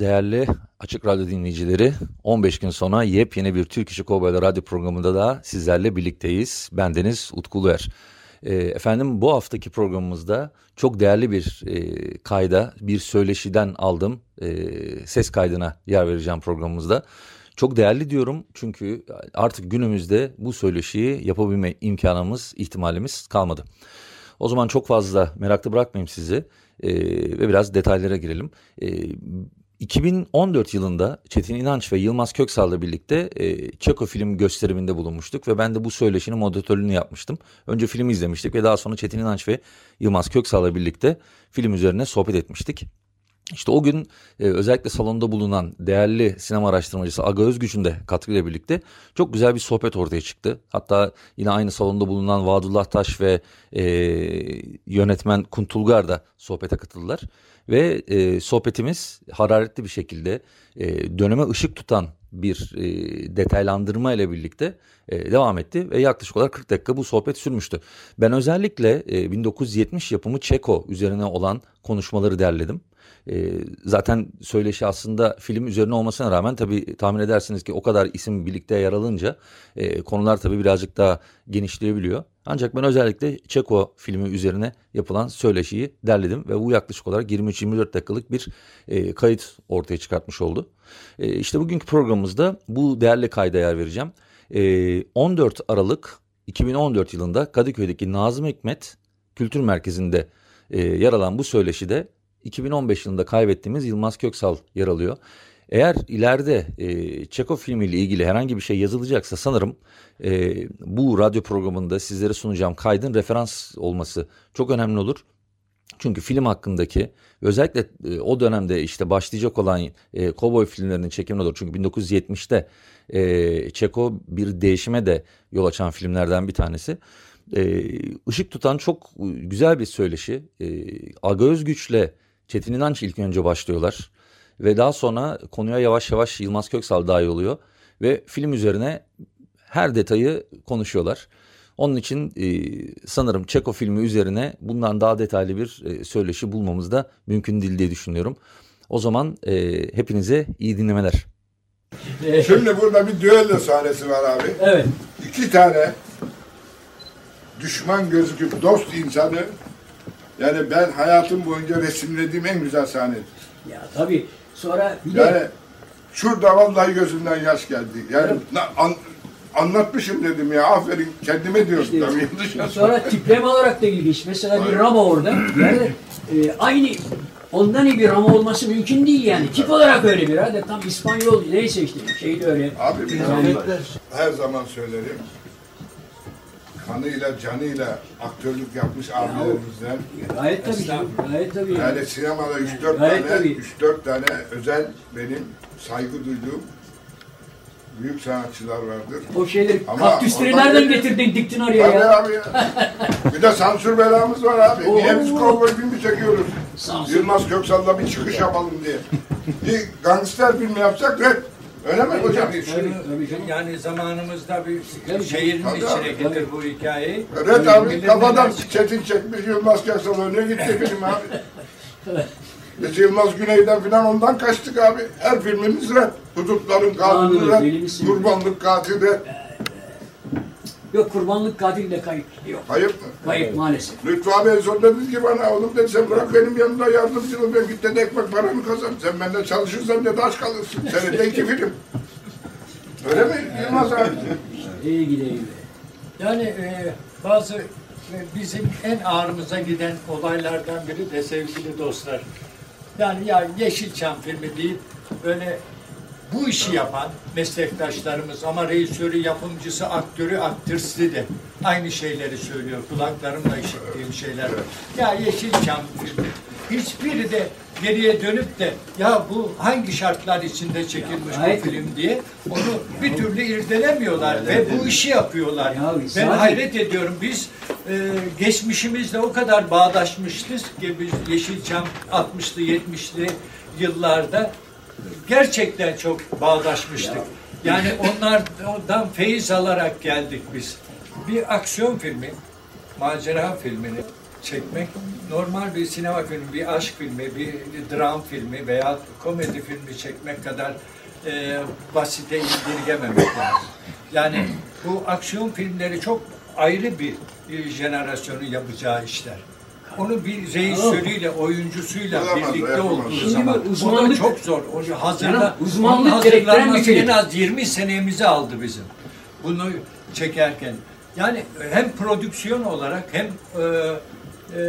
Değerli Açık Radyo dinleyicileri, 15 gün sonra yepyeni bir Türk İşi Kovboylar Radyo programında da sizlerle birlikteyiz. Bendeniz Utku Uluer. E, efendim bu haftaki programımızda çok değerli bir e, kayda, bir söyleşiden aldım. E, ses kaydına yer vereceğim programımızda. Çok değerli diyorum çünkü artık günümüzde bu söyleşiyi yapabilme imkanımız, ihtimalimiz kalmadı. O zaman çok fazla meraklı bırakmayayım sizi e, ve biraz detaylara girelim. E, 2014 yılında Çetin İnanç ve Yılmaz Köksal'la birlikte e, Çeko film gösteriminde bulunmuştuk ve ben de bu söyleşinin moderatörlüğünü yapmıştım. Önce filmi izlemiştik ve daha sonra Çetin İnanç ve Yılmaz Köksal'la birlikte film üzerine sohbet etmiştik. İşte o gün e, özellikle salonda bulunan değerli sinema araştırmacısı Aga Özgüç'ün de katkıyla birlikte çok güzel bir sohbet ortaya çıktı. Hatta yine aynı salonda bulunan Vadullah Taş ve e, yönetmen Kuntulgar da sohbete katıldılar. Ve e, sohbetimiz hararetli bir şekilde e, döneme ışık tutan bir e, detaylandırma ile birlikte e, devam etti ve yaklaşık olarak 40 dakika bu sohbet sürmüştü. Ben özellikle e, 1970 yapımı Çeko üzerine olan konuşmaları derledim. E, zaten söyleşi aslında film üzerine olmasına rağmen tabii tahmin edersiniz ki o kadar isim birlikte yer alınca e, konular tabii birazcık daha genişleyebiliyor. Ancak ben özellikle Çeko filmi üzerine yapılan söyleşiyi derledim ve bu yaklaşık olarak 23-24 dakikalık bir e, kayıt ortaya çıkartmış oldu. E, işte bugünkü programımızda bu değerli kayda yer vereceğim. E, 14 Aralık 2014 yılında Kadıköy'deki Nazım Hikmet Kültür Merkezi'nde e, yer alan bu söyleşide 2015 yılında kaybettiğimiz Yılmaz Köksal yer alıyor. Eğer ileride e, Çeko filmiyle ilgili herhangi bir şey yazılacaksa sanırım e, bu radyo programında sizlere sunacağım kaydın referans olması çok önemli olur. Çünkü film hakkındaki özellikle e, o dönemde işte başlayacak olan e, kovboy filmlerinin çekimine doğru. Çünkü 1970'te e, Çeko bir değişime de yol açan filmlerden bir tanesi. E, ışık tutan çok güzel bir söyleşi. E, Aga Özgüç'le Çetin İnanç ilk önce başlıyorlar. Ve daha sonra konuya yavaş yavaş Yılmaz Köksal dahil oluyor. Ve film üzerine her detayı konuşuyorlar. Onun için e, sanırım Çeko filmi üzerine bundan daha detaylı bir e, söyleşi bulmamız da mümkün değil diye düşünüyorum. O zaman e, hepinize iyi dinlemeler. Şimdi burada bir düello sahnesi var abi. Evet. İki tane düşman gözüküp dost insanı yani ben hayatım boyunca resimlediğim en güzel sahnedir. Ya tabii. Sonra bir de Yani şurada vallahi gözümden yaş geldi. Yani na- an- anlatmışım dedim ya aferin kendime diyorum. işte, tabii sonra tipleme olarak da ilginç. Mesela bir Rama orada. Yani e, aynı ondan iyi bir Rama olması mümkün değil yani. Tip olarak öyle bir. Hadi tam İspanyol neyse işte şey de öyle. Abi bir her zaman söylerim. Kanıyla, canıyla aktörlük yapmış abilerimizden. Gayet tabii. canım, Gayet tabii. Yani sinemada 3-4 Gayet tane, tabii. 3-4 tane özel benim saygı duyduğum büyük sanatçılar vardır. O şeyleri, Ama kaktüsleri nereden getirdin diktin oraya ya? abi ya. Bir de sansür belamız var abi. Niye biz Oo. kovboy filmi çekiyoruz? Sansür. Yılmaz Köksal'la bir çıkış yapalım diye. Bir gangster filmi yapsak red. Öyle mi hocam? Tabii, tabii canım. Yani zamanımızda bir şehrin tabii, içine tabii. getir bu hikayeyi. Red abi Bilir kafadan çetin çekmiş Yılmaz Köksal önüne gitti film abi. Biz Yılmaz Güney'den falan ondan kaçtık abi. Her filmimiz red. Hudutların Kanunu, red. Kurbanlık katil red. Yok kurbanlık katil de kayıp. Yok. Hayır mı? Kayıp maalesef. Lütfü abi en son dedi ki bana oğlum dedi sen bırak benim yanımda yardımcı ol ben git dedi ekmek paranı kazan. Sen benden çalışırsan dedi aç kalırsın. Senede iki film. Öyle mi Yılmaz abi? İyi gideyim. Yani e, bazı e, bizim en ağrımıza giden olaylardan biri de sevgili dostlar. Yani ya Yeşilçam filmi değil, böyle bu işi yapan meslektaşlarımız ama rejisörü, yapımcısı, aktörü, aktristi de aynı şeyleri söylüyor. Kulaklarımla işittiğim şeyler. Ya Yeşilçam filmi hiçbiri de geriye dönüp de ya bu hangi şartlar içinde çekilmiş gayet- bu film diye onu bir türlü irdelemiyorlar ve bu işi yapıyorlar. Ya ben hayret ediyorum. Biz e, geçmişimizle o kadar bağdaşmışız ki biz Yeşilçam 60'lı 70'li yıllarda gerçekten çok bağdaşmıştık. Yani onlardan feyiz alarak geldik biz. Bir aksiyon filmi, macera filmini çekmek normal bir sinema filmi, bir aşk filmi, bir dram filmi veya komedi filmi çekmek kadar e, basite indirgememek lazım. Yani bu aksiyon filmleri çok ayrı bir e, jenerasyonun yapacağı işler. Onu bir rejisörüyle, oyuncusuyla Yapamaz, birlikte yapamaz. olduğu Şimdi zaman bu o da uzmanlık- çok zor. O hazırla, Yani uzmanlık onun gerektiren bir film. en az 20 senemizi aldı bizim. Bunu çekerken. Yani hem prodüksiyon olarak hem e, e,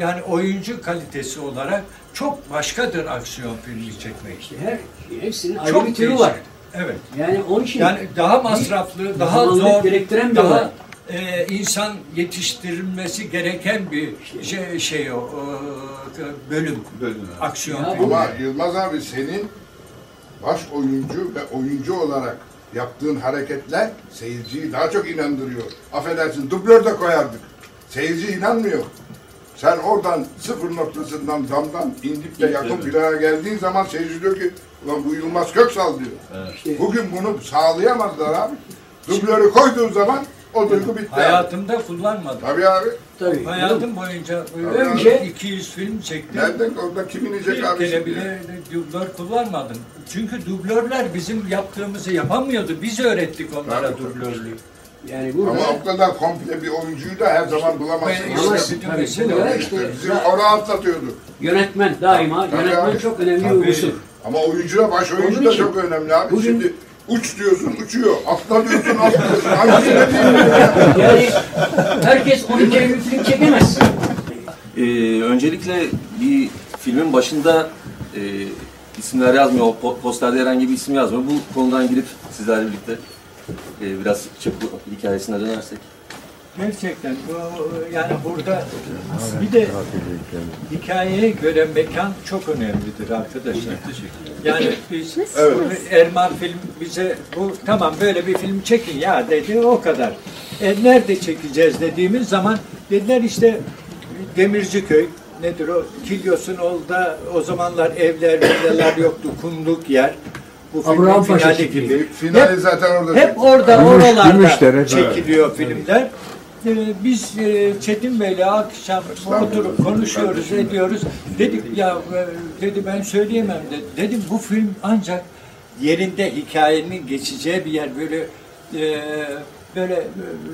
yani oyuncu kalitesi olarak çok başkadır aksiyon filmi çekmek. İşte her hepsinin ayrı Çok bir türü değişik. var. Evet. Yani onun için Yani daha masraflı, daha uzmanlık zor, gerektiren bir olay. daha e, insan yetiştirilmesi gereken bir şey, şey o e, bölüm, aksiyon Ya. Ama Yılmaz abi senin baş oyuncu ve oyuncu olarak yaptığın hareketler seyirciyi daha çok inandırıyor. Affedersin dublör de koyardık. Seyirci inanmıyor. Sen oradan sıfır noktasından damdan indip de yakın plana geldiğin zaman seyirci diyor ki ulan bu Yılmaz Köksal diyor. İşte- Bugün bunu sağlayamazlar abi. Dublörü koyduğun zaman o duygu bitti. abi. Hayatımda kullanmadım. Tabii abi. tabii. Hayatım boyunca Önce- 200 film çektim. Nereden orada kim inecek Bir abi kere bile dublör kullanmadım. Çünkü dublörler bizim yaptığımızı yapamıyordu. Biz öğrettik onlara Tabii, tabii. dublörlüğü. Yani burada Ama o kadar komple bir oyuncuyu da her zaman bulamazsın. Ama işte bütün tabii, mesele o. işte Bizi za- atlatıyordu. yönetmen daima Tabii yönetmen abi. çok önemli bir unsur. Ama oyuncuya baş oyuncu Onun da için çok önemli abi. bugün- Şimdi uç diyorsun uçuyor. Atla diyorsun atlıyorsun. Hangisine diyeyim ya? Yani herkes 12 Eylül film çekemez. Ee, öncelikle bir filmin başında e, isimler yazmıyor. O po- posterde herhangi bir isim yazmıyor. Bu konudan girip sizlerle birlikte e, biraz çıplı hikayesine dönersek. Gerçekten bu yani burada bir de hikayeye göre mekan çok önemlidir arkadaşlar. Yani biz Erman film bize bu tamam böyle bir film çekin ya dedi o kadar. E, nerede çekeceğiz dediğimiz zaman dediler işte Demirciköy nedir o Kilyos'un orada o zamanlar evler villalar yoktu kumluk yer. Bu filmin Abraham Paşa finali gibi. Finali Hep- zaten orada. hep orada Gümüş- oralarda Gümüşdere, çekiliyor filmler. Ee, biz e, Çetin Bey'le akşam oturup konuşuyoruz, ediyoruz. Dedik ya e, dedi ben söyleyemem dedi. Dedim bu film ancak yerinde hikayenin geçeceği bir yer böyle e, böyle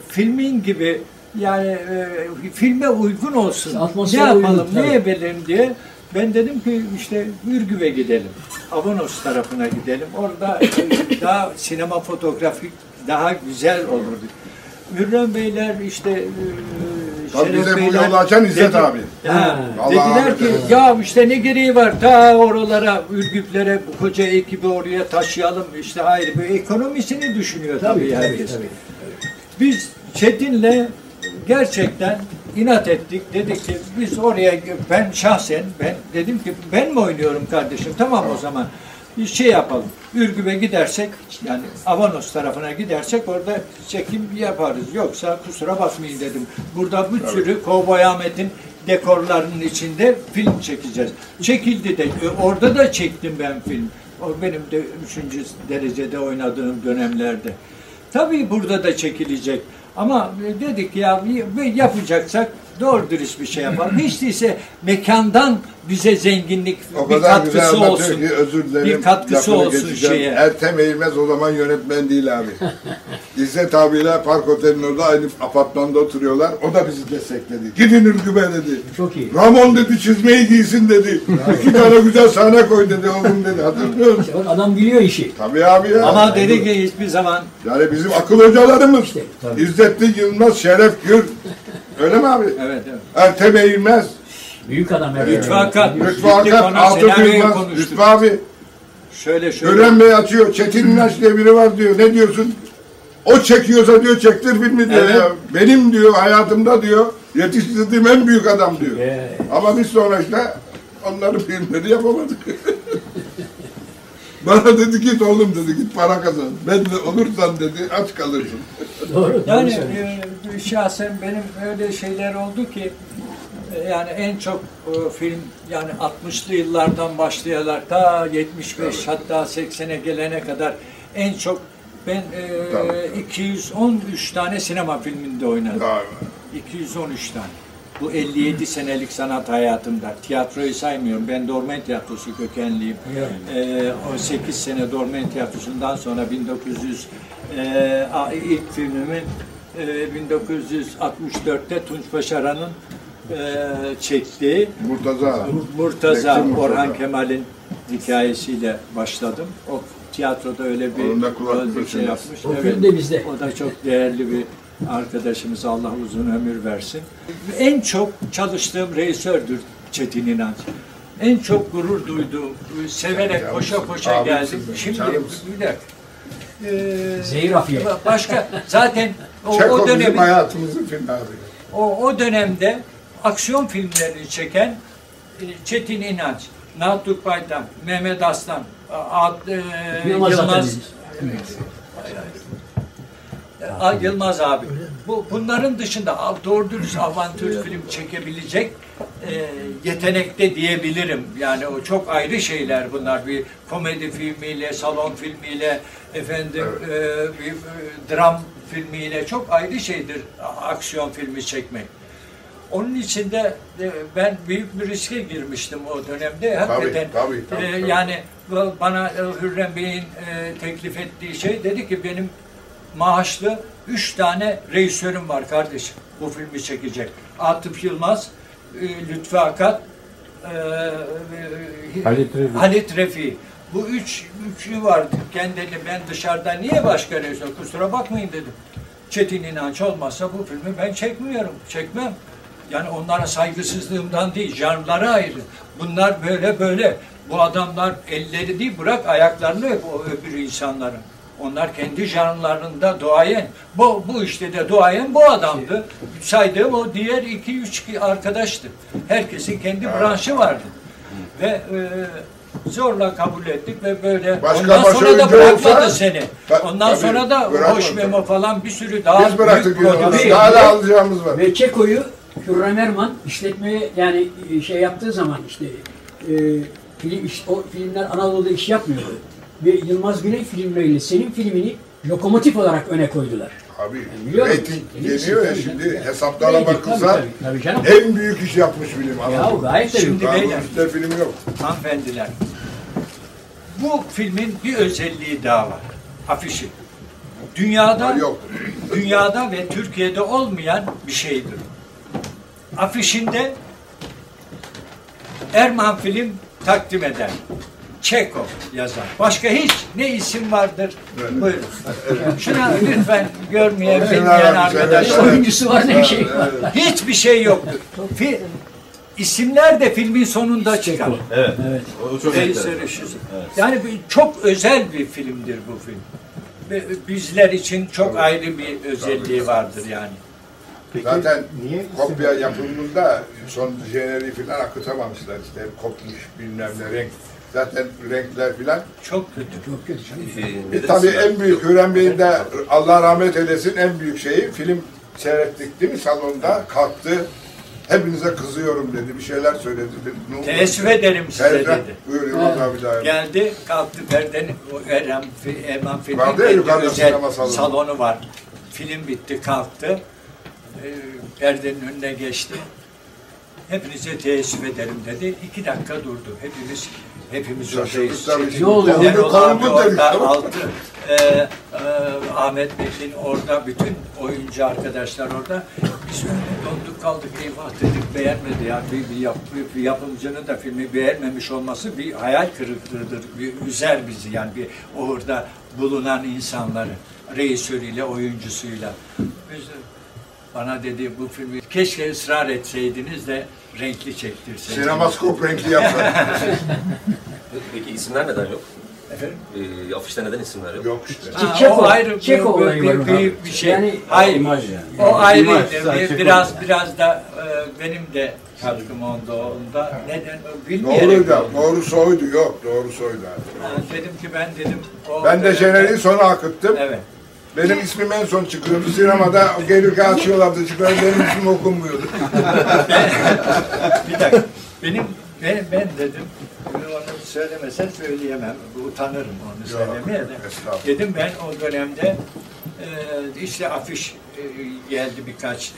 filmin gibi yani e, filme uygun olsun. Ne Atmosfere yapalım, uygun, ne edelim diye. Ben dedim ki işte Ürgüp'e gidelim. Avanos tarafına gidelim. Orada daha sinema fotoğrafik daha güzel olurdu. Hürrem Beyler işte e, Tabii Şeref bize bu Beyler yolu açan İzzet dedi- abi. Ha, Vallahi dediler ki evet. ya işte ne gereği var ta oralara Ürgüplere bu koca ekibi oraya taşıyalım işte hayır bu ekonomisini düşünüyor tabii, Tabii, tabii, herkes. tabii. Biz Çetin'le gerçekten inat ettik. Dedik ki biz oraya ben şahsen ben dedim ki ben mi oynuyorum kardeşim? Tamam o zaman. Bir şey yapalım. Ürgüp'e gidersek yani Avanos tarafına gidersek orada çekim yaparız. Yoksa kusura bakmayın dedim. Burada bir sürü Kovboy Ahmet'in dekorlarının içinde film çekeceğiz. Çekildi de e, orada da çektim ben film. O benim de üçüncü derecede oynadığım dönemlerde. Tabii burada da çekilecek. Ama dedik ya yapacaksak doğru dürüst bir şey yapalım. Hiç değilse mekandan bize zenginlik O bir katkısı olsun. ki özür dilerim. Bir katkısı olsun geçeceğim. şeye. Ertem Eğilmez o zaman yönetmen değil abi. İzzet abiyle Park Otel'in orada aynı apartmanda oturuyorlar. O da bizi destekledi. Gidin Ürgüp'e dedi. Çok iyi. Ramon dedi çizmeyi giysin dedi. İki tane güzel sahne koy dedi oğlum dedi. Hatırlıyor musun? Bak adam biliyor işi. Tabii abi ya. Ama dedi ki hiçbir zaman Yani bizim akıl hocalarımız. tabii. İzzettin Yılmaz, Şeref Gür. Öyle mi abi? evet evet. Ertem Eğilmez, Büyük adam. her Lütfü. Hakan. Lütfü Hakan, Altı konuştuk. Lütfü abi. Şöyle şöyle. Gören Bey açıyor. Çetin İnaç diye biri var diyor. Ne diyorsun? O çekiyorsa diyor çektir filmi diyor Evet. ya. Benim diyor hayatımda diyor Yetiştirdiğim en büyük adam diyor. Ee, Ama biz sonra işte onların filmleri yapamadık. Bana dedi git oğlum dedi git para kazan. Ben de olursan dedi aç kalırsın. doğru. Yani doğru e, şahsen benim öyle şeyler oldu ki e, yani en çok e, film yani 60'lı yıllardan başlayarak ta 75 hatta 80'e gelene kadar en çok ben e, Tabii. 213 tane sinema filminde oynadım. Ya, 213 tane. Bu 57 senelik sanat hayatımda. Tiyatroyu saymıyorum. Ben Dormen Tiyatrosu kökenliyim. Ee, o 8 sene Dormen Tiyatrosu'ndan sonra 1900 e, ilk filmimin e, 1964'te Tunç Başaran'ın e, çektiği Murtaza. Murtaza, Bekçi Murtaza. Orhan Kemal'in hikayesiyle başladım. O tiyatroda öyle bir, Onun da kulak bir şey yapmış. O film de bizde. O da çok değerli bir arkadaşımız. Allah uzun ömür versin. En çok çalıştığım rejisördür Çetin İnanç. En çok gurur duyduğum, severek koşa koşa Abimsin geldim. Şimdi canımsın. bir dakika. Ee, Zehir Afiye. başka zaten o, Çeko o bizim dönemin hayatımızın finali. o, o dönemde aksiyon filmlerini çeken e, Çetin İnanç, Natuk Baytan, Mehmet Aslan, Ad, e, Yılmaz Yılmaz, Atatürk. A- Yılmaz abi. Bu bunların dışında doğru dürüst avantür film çekebilecek e, yetenekte diyebilirim. Yani o çok ayrı şeyler bunlar. Bir komedi filmiyle, salon filmiyle, efendim e, bir e, dram filmiyle çok ayrı şeydir aksiyon filmi çekmek. Onun için de e, ben büyük bir riske girmiştim o dönemde. Hakikaten tabii, tabii, e, tabii. yani bana e, Hürrem Bey'in e, teklif ettiği şey dedi ki benim maaşlı üç tane rejisörüm var kardeşim bu filmi çekecek. Atıf Yılmaz, e, Lütfü Akat, e, e, Halit Refi. Halit Refi. Bu üç, üçü vardı. Kendini ben dışarıda niye başka rejisör kusura bakmayın dedim. Çetin İnanç olmazsa bu filmi ben çekmiyorum, çekmem. Yani onlara saygısızlığımdan değil, janrları ayrı. Bunlar böyle böyle. Bu adamlar elleri değil, bırak ayaklarını öp o öbür insanların. Onlar kendi janrlarında duayen. Bu, bu işte de duayen bu adamdı. Saydığım o diğer iki üç arkadaştı. Herkesin kendi branşı vardı. Ve e, zorla kabul ettik ve böyle Başka ondan baş sonra da bırakmadı olsa- seni. Ondan tabii, sonra da hoş memo falan bir sürü daha Biz bıraktık büyük Daha da alacağımız var. Ve Çeko'yu Hürrem Erman işletmeye yani e, şey yaptığı zaman işte e, film iş- o filmler Anadolu'da iş yapmıyordu. Ve Yılmaz Güney filmleriyle senin filmini lokomotif olarak öne koydular. Abi Biliyorum. reyting geliyor ya şimdi canım. hesaplara Tabii, bakılsa tabii, tabii canım. en büyük iş yapmış film Ya Anadolu. gayet tabii. Şimdi Daha beyler. üstte film yok. hanımefendiler. Bu filmin bir özelliği daha var. Afişi. Dünyada yok. dünyada ve Türkiye'de olmayan bir şeydir. Afişinde Erman film takdim eder. Çeko yazar. Başka hiç ne isim vardır? Buyurun. Şuna lütfen görmeyen, Orijinal bilmeyen evet, arkadaşlar. evet. Oyuncusu var ne şey var. Hiçbir şey. Fi, isimler de filmin sonunda çıkar. Evet. O çok Reisler Işısı. Yani bir, çok özel bir filmdir bu film. Ve bizler için çok ayrı bir özelliği vardır yani. Zaten niye kopya yapımında son jeneriği falan akıtamamışlar işte hep kopmuş bilmem ne renk. Zaten renkler filan. Çok kötü. Çok kötü canım. E, tabii en büyük Hürrem Bey'in de Allah rahmet eylesin en büyük şeyi film seyrettik değil mi salonda kalktı. Hepinize kızıyorum dedi. Bir şeyler söyledi. Dedi, ne oldu? Teessüf ederim size Ferdi- dedi. Buyur Yılmaz abi daha. Geldi, kalktı Perde'nin, o Erem, Erman Film'in özel salonu. salonu var. Film bitti, kalktı. Ee, Perdenin önüne geçti. Hepinize teessüf ederim dedi. İki dakika durdu. Hepimiz hepimiz oradayız. Ne oluyor? Kolumu abi orada, altı, e, e, Ahmet Metin orada, bütün oyuncu arkadaşlar orada. Biz öyle donduk kaldık, eyvah dedik, beğenmedi ya. Bir, bir, yap, bir yapımcının da filmi beğenmemiş olması bir hayal kırıklığıdır. Bir, üzer bizi yani bir orada bulunan insanları, reisörüyle, oyuncusuyla. Biz bana dedi bu filmi keşke ısrar etseydiniz de renkli çektirseydiniz. Sinemaskop renkli yapsa. Peki isimler neden yok? Efendim? E, afişte neden isimler yok? Yok işte. Ha, Çeko- o ayrı Çeko bir, bir, bir, bir, bir şey. Yani- Hayır. İmaj yani. O ayrı. İmaj, bir- biraz Çeko. biraz da e, benim de katkım oldu onda. Neden bilmiyorum. Doğruydu. abi, Doğrusu oydu. Yok doğrusu oydu abi. Ha, dedim ki ben dedim. O Ben de jeneriği sona akıttım. Evet. Benim ismim en son çıkıyordu. Sinemada gelirken açıyorlardı çıkıyor. Benim ismim okunmuyordu. Bir dakika. Benim ben, ben dedim onu söylemesen söyleyemem. Utanırım onu Yok, söylemeye de. Dedim ben o dönemde e, işte afiş e, geldi birkaç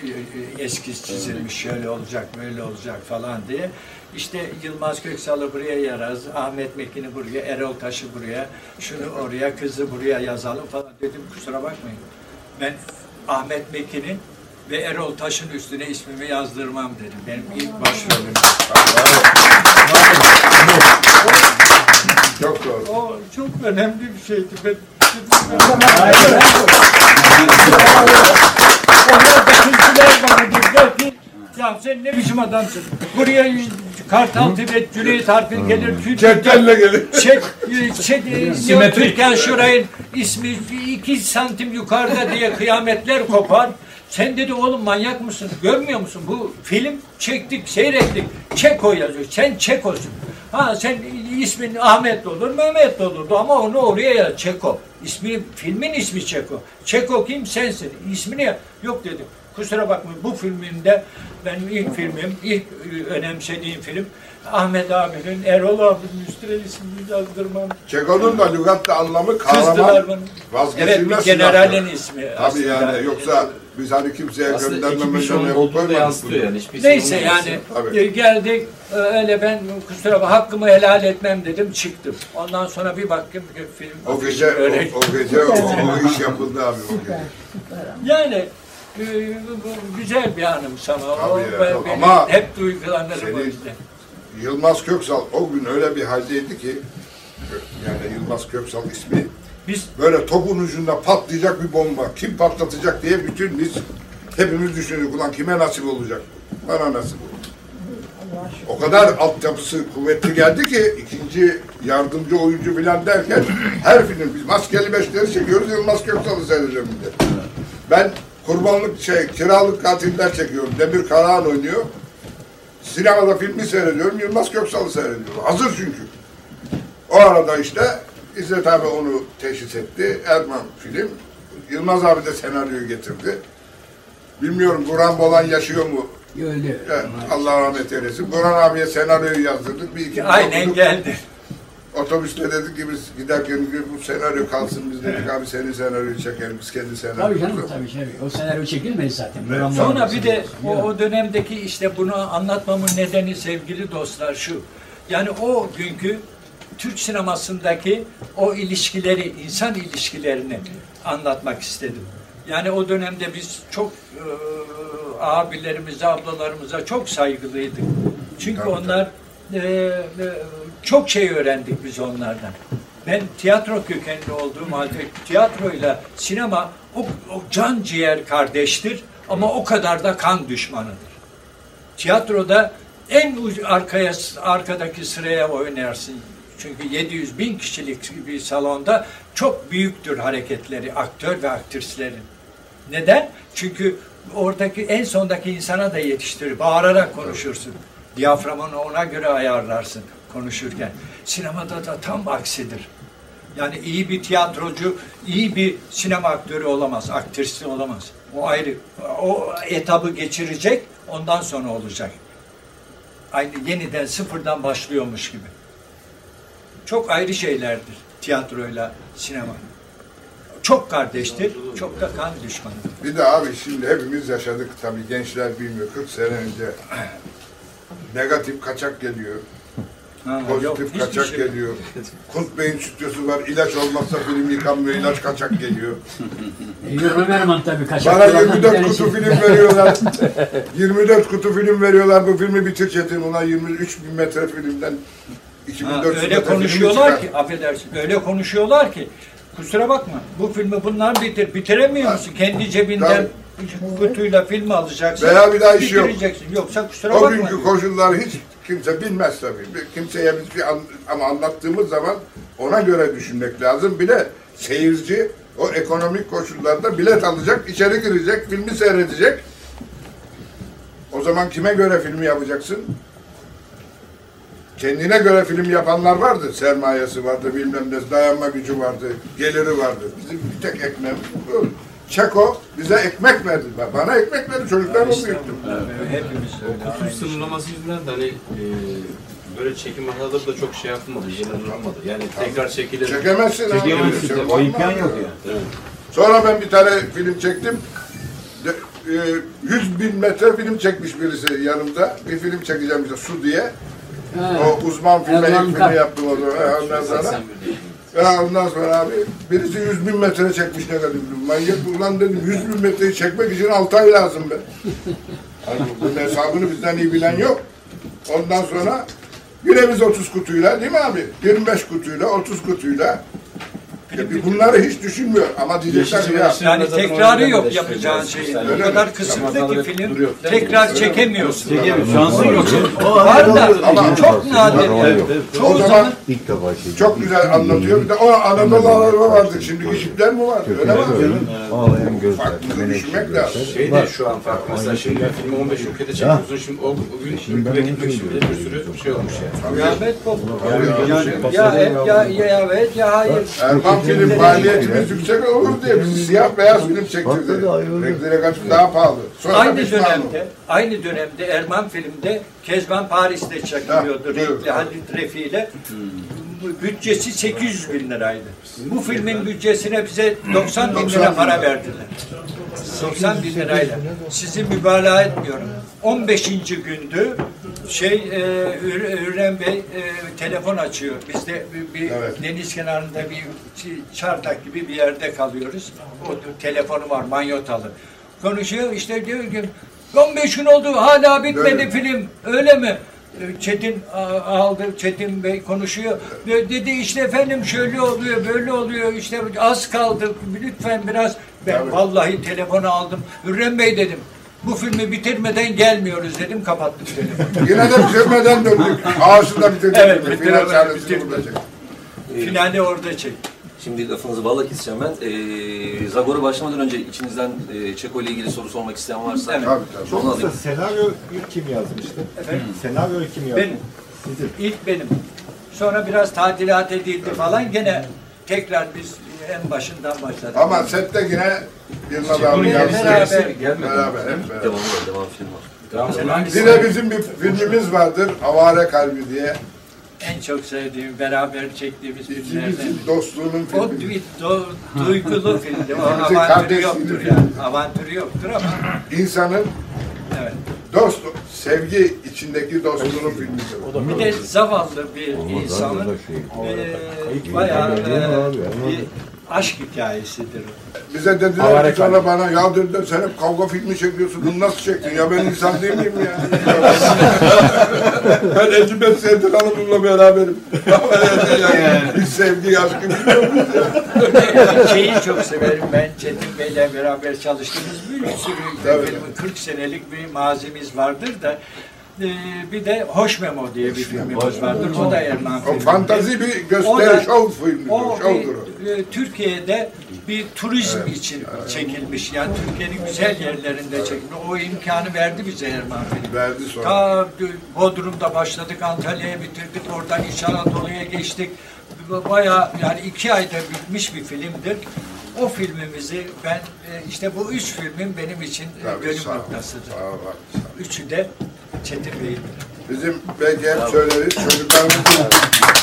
e, eskiz çizilmiş şöyle olacak böyle olacak falan diye. İşte Yılmaz Köksal'ı buraya yaraz, Ahmet Mekin'i buraya, Erol Taş'ı buraya, şunu oraya, kızı buraya yazalım falan dedim kusura bakmayın. Ben Ahmet Mekin'in ve Erol Taş'ın üstüne ismimi yazdırmam dedim. Benim ilk başrolüm. Çok doğru. O çok önemli bir şeydi. Ben, Onlar bakıntılar bana dediler ki ya sen ne biçim adamsın? Buraya Kartal Tibet, Cüneyt Harpin gelir. Cetvelle gelin. Çek, çek, Simetrik. Türkan Şuray'ın ismi iki santim yukarıda diye kıyametler kopar. Sen dedi oğlum manyak mısın? Görmüyor musun? Bu film çektik, seyrettik. Çeko yazıyor. Sen Çeko'sun. Ha sen ismin Ahmet de olur, Mehmet de olurdu ama onu oraya yaz. Çeko. İsmi, filmin ismi Çeko. Çeko kim? Sensin. İsmini ya- yok dedim. Kusura bakmayın bu filmimde benim ilk filmim, ilk önemsediğim film Ahmet abinin, Erol abinin üstüne ismini yazdırmam. Çeko'nun da lügatta anlamı kahraman vazgeçilmez Evet bir silahtır. generalin ismi. Tabii aslında. yani yoksa biz hani kimseye şey olduğunu da yansıtıyor yani. Hiçbir Neyse şey yani Tabii. e, geldik e, öyle ben kusura bakma hakkımı helal etmem dedim çıktım. Ondan sonra bir baktım film O gece, öyle. o, o gece o, o iş yapıldı abi o gece. Yani bu güzel bir anım sana. O, Tabii ya, ben- çok. benim Ama hep duygulanırım o yüzden. Yılmaz Köksal o gün öyle bir haldeydi ki yani Yılmaz Köksal ismi Biz böyle topun ucunda patlayacak bir bomba. Kim patlatacak diye bütün biz hepimiz düşünüyoruz. Ulan kime nasip olacak? Bana nasip oldu. O kadar altyapısı kuvvetli geldi ki ikinci yardımcı oyuncu filan derken her film biz maskeli beşleri çekiyoruz Yılmaz Köksal'ı de. Ben kurbanlık şey kiralık katiller çekiyorum. Demir Karahan oynuyor. Sinemada filmi seyrediyorum. Yılmaz Köksal'ı seyrediyorum. Hazır çünkü. O arada işte İzzet abi onu teşhis etti. Erman film. Yılmaz abi de senaryoyu getirdi. Bilmiyorum Burhan Bolan yaşıyor mu? Öyle. Evet, Allah rahmet eylesin. Burhan abiye senaryoyu yazdırdık. Bir iki aynen okuduk. geldi. Otobüste dedik ki biz giderken bu senaryo kalsın biz dedik abi senin senaryoyu çekelim biz kendi Tabii senaryomuzu. canım tabii tabii. O senaryo çekilmedi zaten. Evet. Sonra bir de o, o dönemdeki işte bunu anlatmamın nedeni sevgili dostlar şu. Yani o günkü Türk sinemasındaki o ilişkileri, insan ilişkilerini anlatmak istedim. Yani o dönemde biz çok e, abilerimize, ablalarımıza çok saygılıydık. Çünkü Tabii, onlar e, e, çok şey öğrendik biz onlardan. Ben tiyatro kökenli olduğum halde tiyatroyla sinema o, o can ciğer kardeştir ama o kadar da kan düşmanıdır. Tiyatroda en arkaya arkadaki sıraya oynarsın. Çünkü 700 bin kişilik bir salonda çok büyüktür hareketleri aktör ve aktrislerin. Neden? Çünkü oradaki en sondaki insana da yetiştirir. Bağırarak konuşursun. Diyaframını ona göre ayarlarsın konuşurken. Sinemada da tam aksidir. Yani iyi bir tiyatrocu, iyi bir sinema aktörü olamaz, aktrisi olamaz. O ayrı. O etabı geçirecek, ondan sonra olacak. Aynı yeniden sıfırdan başlıyormuş gibi. Çok ayrı şeylerdir tiyatroyla sinema. Çok kardeştir, çok da kan düşmanıdır. Bir de abi şimdi hepimiz yaşadık tabii gençler bilmiyor 40 sene önce. Negatif kaçak geliyor. Ha, yok, Pozitif hiçbir kaçak şey- geliyor. Kunt Bey'in stüdyosu var. İlaç olmazsa film yıkanmıyor. ilaç kaçak geliyor. Yürüme Merman tabii kaçak. Bana olanlardan bir 24 tanesi. kutu film veriyorlar. 24 kutu film veriyorlar. Bu filmi bitir Çetin. Ulan 23 bin metre filmden Ha, 2400 öyle metre film konuşuyorlar ki, affedersin, öyle konuşuyorlar ki, kusura bakma, bu filmi bunlar bitir, bitiremiyor musun? Kendi cebinden kutuyla filmi alacaksın, Veya bir daha işi yok. bitireceksin. Yoksa kusura O bakma. günkü diyor. koşullar hiç kimse bilmez tabii. Kimseye bir şey an- ama anlattığımız zaman ona göre düşünmek lazım. Bir de seyirci o ekonomik koşullarda bilet alacak, içeri girecek, filmi seyredecek. O zaman kime göre filmi yapacaksın? Kendine göre film yapanlar vardı. Sermayesi vardı, bilmem ne, dayanma gücü vardı, geliri vardı. Bizim bir tek ekmeğimiz bu. Çeko bize ekmek verdi. Bana ekmek verdi, çocuklarımı büyüttüm. Hepimiz öyle. Kutuş sınırlaması yüzünden de hani e, böyle çekim araları da çok şey yapılmadı, yayınlanmadı. Yani tekrar çekilir. Çekemezsin. Çekemezsin. Şey O imkan yok yani. Sonra ben bir tane film çektim. De, e, 100 bin metre film çekmiş birisi yanımda. Bir film çekeceğim işte Su diye. Ha. O uzman filme ilk filmi yaptım onu. Ondan sonra, ha, ondan sonra abi birisi 100 bin metre çekmiş ne kadar dedim. Manyak ulan dedim 100 bin metreyi çekmek için 6 ay lazım be. Hani bunun hesabını bizden iyi bilen yok. Ondan sonra yine biz 30 kutuyla değil mi abi? 25 kutuyla 30 kutuyla bir bunları hiç düşünmüyor ama diyecekler ki ya Yani tekrarı yok yapacağın şeyin. O kadar kısıtlı ki film tekrar çekemiyorsun. Şansın yok. Var da Ama çok nadir. o zaman İlk defa şey. çok güzel anlatıyor. Bir de o Anadolu araba vardı. Şimdi Jeepler mi var? Öyle mi? Ağlayan gözler. Farklı düşünmek lazım. Şey de şu an farklı. Mesela şimdi filmi 15 ülkede çekiyorsun. Şimdi o, gün ülkeye gitmek için bile bir sürü şey olmuş yani. kıyamet koptu. Ya ya, ya ya hayır. Erman film maliyetimiz yüksek olur diye bizi siyah beyaz film çektirdi. Renklere kaçıp daha pahalı. Sonra Aynı dönemde, aynı dönemde Erman filmde Kezban Paris'te çekiliyordu renkli Halit Refi ile. Bütçesi 800 bin liraydı. Bu filmin bütçesine bize 90 bin lira para verdiler. 90 bin lirayla. Sizi mübalağa etmiyorum. 15. gündü şey e, Hürrem Bey e, telefon açıyor. Biz de bir, bir Evet. deniz kenarında bir çardak gibi bir yerde kalıyoruz. O telefonu var manyotalı. Konuşuyor işte diyor ki 15 gün oldu hala bitmedi Öyle. film öyle mi? E, Çetin aldı, Çetin Bey konuşuyor. Ve Dedi işte efendim şöyle oluyor, böyle oluyor, işte az kaldı, lütfen biraz. Ben Tabii. vallahi telefonu aldım. Hürrem Bey dedim, bu filmi bitirmeden gelmiyoruz dedim, kapattık telefonu. Yine de bitirmeden döndük. Ağaçı da bitirdik. Evet, Final bitiremeden sahnesini burada çektik. Finali orada çek. Şimdi lafınızı balla keseceğim ben. Ee, Zagor'a başlamadan önce içinizden e, Çeko ile ilgili soru sormak isteyen varsa Evet. Tabii tabii. onu alayım. senaryo ilk kim yazmıştı? Efendim? Senaryoyu kim yazdı? Benim. İlk benim. Sonra biraz tadilat edildi falan. Gene tekrar biz en başından başladık. Ama sette yine Yılmaz abi Yine yazdı. beraber. Beraber hep beraber. Devam var, devam film var. Sen hangisi- Bir de bizim bir filmimiz vardır. Avare Kalbi diye. en çok sevdiğim, beraber çektiğimiz filmlerden. Dostluğunun O filmi. bir do, duygulu filmdi. O avantürü yoktur yani. Avantürü yoktur ama İnsanın evet. dost, sevgi içindeki dostluğunun filmidir. Bir de zavallı bir insanın eee bayağı eee, bir aşk hikayesidir. Bize dediler ki sonra bana ya dediler sen hep kavga filmi çekiyorsun bunu nasıl çektin ya ben insan değil miyim ya? ben 55 senedir hanımımla beraberim. yani. Hiç sevgi aşkı bilmiyor muyuz ya? Şeyi çok severim ben Çetin Bey'le beraber çalıştığımız bir sürü Tabii. filmin 40 senelik bir mazimiz vardır da bir de Hoş Memo diye bir filmimiz vardır. O da Erman O filmi. fantazi bir O gösteri, şov filmidir, O o. bir, e, Türkiye'de bir turizm için çekilmiş. Yani Türkiye'nin güzel yerlerinde çekilmiş. O imkanı verdi bize Erman film. Verdi sonra. Ta Bodrum'da başladık, Antalya'ya bitirdik, oradan İç Anadolu'ya geçtik. Bayağı yani iki ayda bitmiş bir filmdir. O filmimizi ben e, işte bu üç filmin benim için e, Tabii, dönüm sağ ol, noktasıdır. sağ ol, haklısın. Üçü de Çetin Bey'in. Bizim belki hep söyleriz çocuklarımızın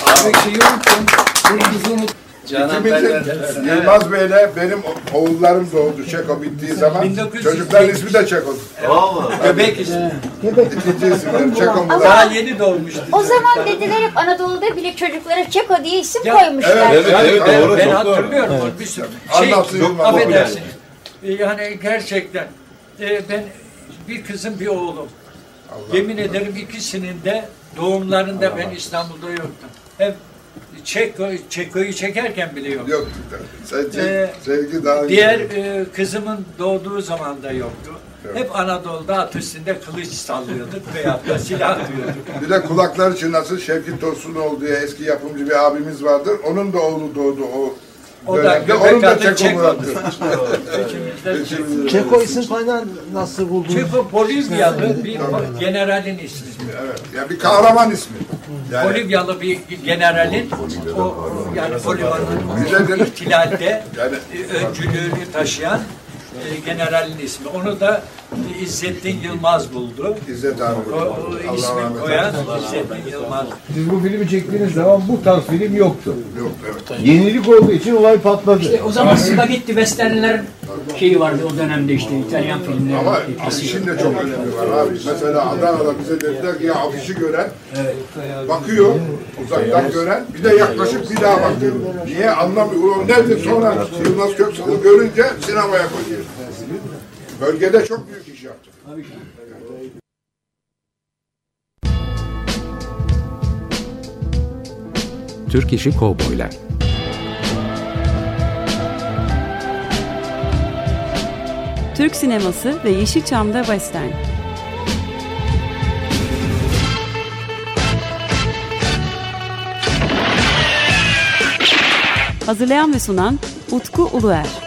Abi şeyi unuttum. Yıldız'ı unuttum. İkimizin Yılmaz Bey'le benim oğullarım doğdu Çeko bittiği zaman 1970. çocukların ismi de Çeko'du. Göbek ismi. İkinci isimleri Çeko? Daha yeni doğmuştu. O zaman dediler hep Anadolu'da bile çocuklara Çeko diye isim Ya, koymuşlar. evet, Evet, evet, ben, hatırlıyorum. Bir sürü şey, Anlatın Yılmaz. affedersiniz. E, Yani gerçekten e, ben bir kızım bir oğlum. Yemin ederim ikisinin de doğumlarında ben İstanbul'da yoktum. Hep Çeko, Çeko'yu çekerken bile yok. Yoktu tabii. Sen Ee, sevgi daha Diğer e, kızımın doğduğu zaman da yoktu. Hep Anadolu'da at üstünde kılıç sallıyorduk veyahut da silah diyorduk. Bir de kulakları çınlasın Şevki Tosunoğlu diye eski yapımcı bir abimiz vardır. Onun da oğlu doğdu o O da Onun da Çeko. İçimizde Çeko. İsim kaynağı nasıl buldun? Çeko Bolivyalı bir generalin ismi. Evet. Ya bir kahraman ismi. Yani Bolivyalı bir generalin o yani Bize Bolivya'nın de- ihtilalde Yani- öncülüğünü taşıyan e, generalin ismi. Onu da İzzettin Yılmaz buldu. İzzet abi. O, o ismi koyan. İzzettin Yılmaz. Siz bu filmi çektiğiniz zaman bu tarz film yoktu. Yok evet. Yenilik olduğu için olay patladı. E, o zaman spagetti westernler şeyi vardı o dönemde işte İtalyan filmleri. Ama afişin de çok önemi var abi. Mesela Adana'da bize dediler ki ya afişi gören bakıyor uzaktan gören bir de yaklaşıp bir daha bakıyor. Niye anlamıyor. Ulan nedir sonra Yılmaz Köksal'ı görünce sinemaya koyuyor. Bölgede çok büyük iş yaptı. Türk İşi Kovboylar Türk sineması ve Yeşilçam'da Western. Hazırlayan ve sunan Utku Uluer.